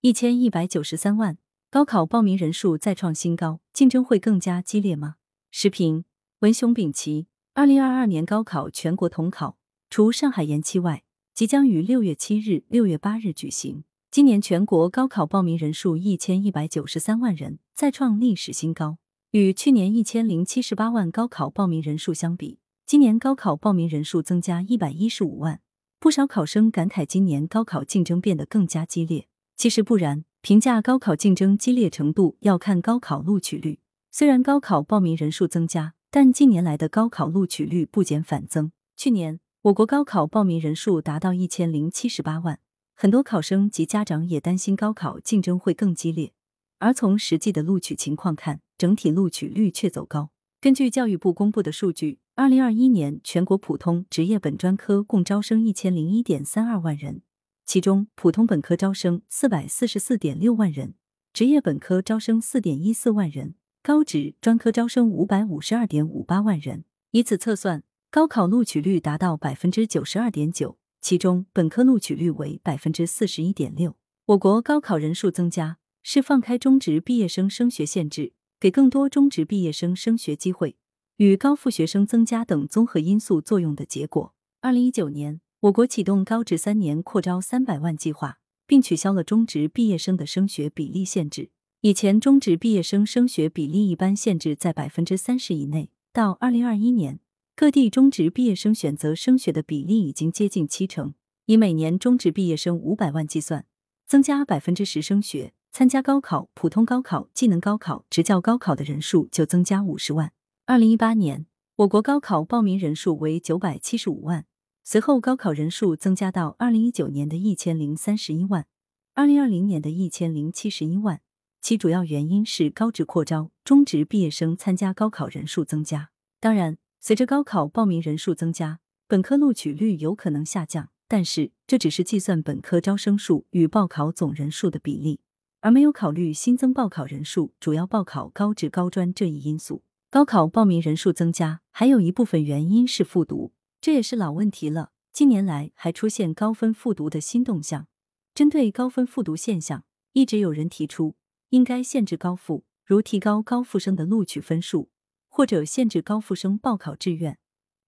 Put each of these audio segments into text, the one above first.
一千一百九十三万，高考报名人数再创新高，竞争会更加激烈吗？时评：文雄丙奇。二零二二年高考全国统考，除上海延期外，即将于六月七日、六月八日举行。今年全国高考报名人数一千一百九十三万人，再创历史新高。与去年一千零七十八万高考报名人数相比，今年高考报名人数增加一百一十五万。不少考生感慨，今年高考竞争变得更加激烈。其实不然，评价高考竞争激烈程度要看高考录取率。虽然高考报名人数增加，但近年来的高考录取率不减反增。去年，我国高考报名人数达到一千零七十八万，很多考生及家长也担心高考竞争会更激烈。而从实际的录取情况看，整体录取率却走高。根据教育部公布的数据，二零二一年全国普通、职业本专科共招生一千零一点三二万人。其中，普通本科招生四百四十四点六万人，职业本科招生四点一四万人，高职专科招生五百五十二点五八万人。以此测算，高考录取率达到百分之九十二点九，其中本科录取率为百分之四十一点六。我国高考人数增加，是放开中职毕业生升学限制，给更多中职毕业生升学机会，与高复学生增加等综合因素作用的结果。二零一九年。我国启动高职三年扩招三百万计划，并取消了中职毕业生的升学比例限制。以前中职毕业生升学比例一般限制在百分之三十以内，到二零二一年，各地中职毕业生选择升学的比例已经接近七成。以每年中职毕业生五百万计算，增加百分之十升学，参加高考、普通高考、技能高考、职教高考的人数就增加五十万。二零一八年，我国高考报名人数为九百七十五万。随后，高考人数增加到二零一九年的一千零三十一万，二零二零年的一千零七十一万。其主要原因是高职扩招，中职毕业生参加高考人数增加。当然，随着高考报名人数增加，本科录取率有可能下降，但是这只是计算本科招生数与报考总人数的比例，而没有考虑新增报考人数、主要报考高职高专这一因素。高考报名人数增加，还有一部分原因是复读。这也是老问题了。近年来还出现高分复读的新动向。针对高分复读现象，一直有人提出应该限制高复，如提高高复生的录取分数，或者限制高复生报考志愿，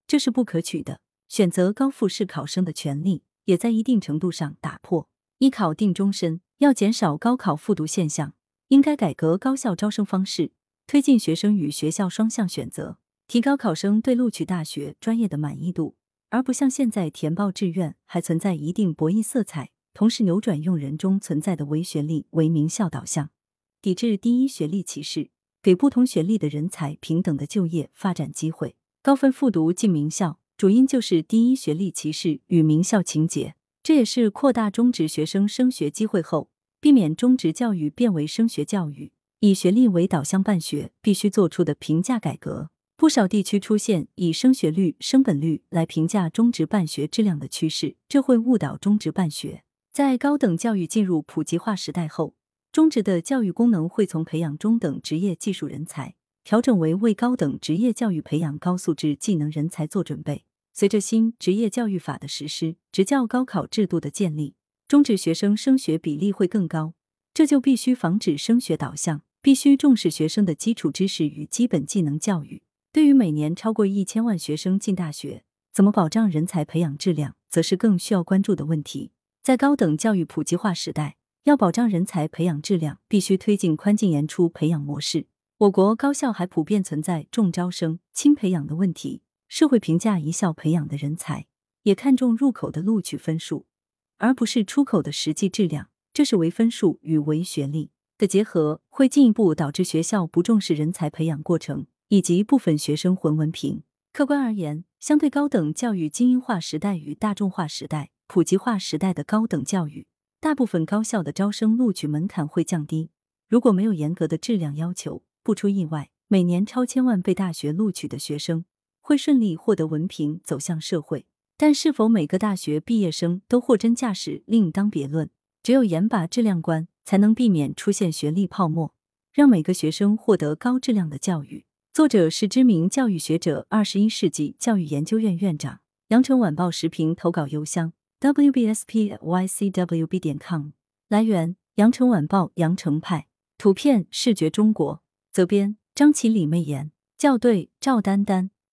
这是不可取的。选择高复试考生的权利，也在一定程度上打破一考定终身。要减少高考复读现象，应该改革高校招生方式，推进学生与学校双向选择。提高考生对录取大学专业的满意度，而不像现在填报志愿还存在一定博弈色彩，同时扭转用人中存在的唯学历为名校导向，抵制第一学历歧视，给不同学历的人才平等的就业发展机会。高分复读进名校，主因就是第一学历歧视与名校情节，这也是扩大中职学生升学机会后，避免中职教育变为升学教育，以学历为导向办学必须做出的评价改革。不少地区出现以升学率、升本率来评价中职办学质量的趋势，这会误导中职办学。在高等教育进入普及化时代后，中职的教育功能会从培养中等职业技术人才，调整为为高等职业教育培养高素质技能人才做准备。随着新职业教育法的实施，职教高考制度的建立，中职学生升学比例会更高，这就必须防止升学导向，必须重视学生的基础知识与基本技能教育。对于每年超过一千万学生进大学，怎么保障人才培养质量，则是更需要关注的问题。在高等教育普及化时代，要保障人才培养质量，必须推进宽进严出培养模式。我国高校还普遍存在重招生、轻培养的问题。社会评价一校培养的人才，也看重入口的录取分数，而不是出口的实际质量。这是唯分数与唯学历的结合，会进一步导致学校不重视人才培养过程。以及部分学生混文凭。客观而言，相对高等教育精英化时代与大众化时代、普及化时代的高等教育，大部分高校的招生录取门槛会降低。如果没有严格的质量要求，不出意外，每年超千万被大学录取的学生会顺利获得文凭，走向社会。但是否每个大学毕业生都货真价实，另当别论。只有严把质量关，才能避免出现学历泡沫，让每个学生获得高质量的教育。作者是知名教育学者，二十一世纪教育研究院院长。羊城晚报时评投稿邮箱：wbspycwb 点 com。来源：羊城晚报羊城派图片视觉中国责编张起李媚妍校对赵丹丹。